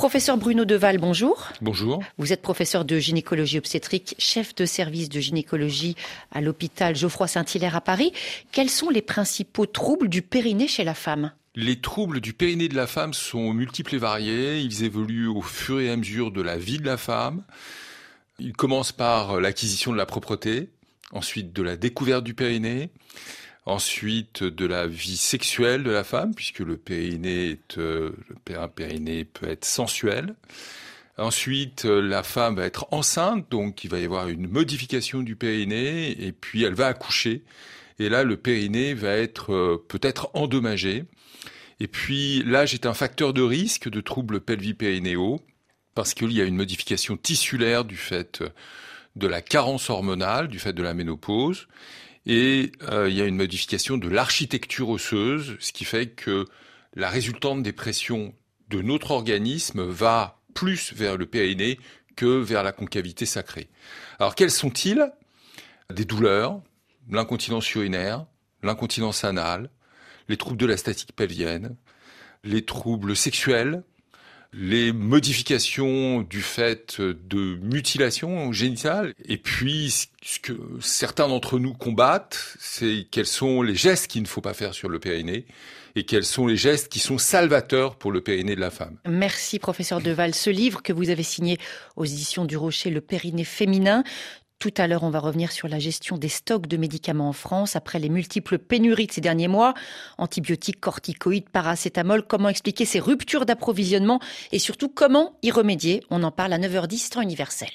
Professeur Bruno Deval, bonjour. Bonjour. Vous êtes professeur de gynécologie obstétrique, chef de service de gynécologie à l'hôpital Geoffroy Saint-Hilaire à Paris. Quels sont les principaux troubles du périnée chez la femme? Les troubles du périnée de la femme sont multiples et variés. Ils évoluent au fur et à mesure de la vie de la femme. Ils commencent par l'acquisition de la propreté, ensuite de la découverte du périnée, ensuite de la vie sexuelle de la femme, puisque le périnée, euh, peut être sensuel. Ensuite, euh, la femme va être enceinte, donc il va y avoir une modification du périnée, et puis elle va accoucher. Et là, le périnée va être euh, peut-être endommagé. Et puis, l'âge est un facteur de risque de troubles pelvipérinéaux, parce qu'il y a une modification tissulaire du fait de la carence hormonale, du fait de la ménopause. Et euh, il y a une modification de l'architecture osseuse, ce qui fait que la résultante des pressions de notre organisme va plus vers le périnée que vers la concavité sacrée. Alors quels sont-ils? Des douleurs, l'incontinence urinaire, l'incontinence anale, les troubles de la statique pelvienne, les troubles sexuels, les modifications du fait de mutilations génitales. Et puis, ce que certains d'entre nous combattent, c'est quels sont les gestes qu'il ne faut pas faire sur le périnée et quels sont les gestes qui sont salvateurs pour le périnée de la femme. Merci, professeur Deval. Ce livre que vous avez signé aux éditions du Rocher, Le périnée féminin, tout à l'heure, on va revenir sur la gestion des stocks de médicaments en France après les multiples pénuries de ces derniers mois. Antibiotiques, corticoïdes, paracétamol. Comment expliquer ces ruptures d'approvisionnement et surtout comment y remédier? On en parle à 9h10 temps universel.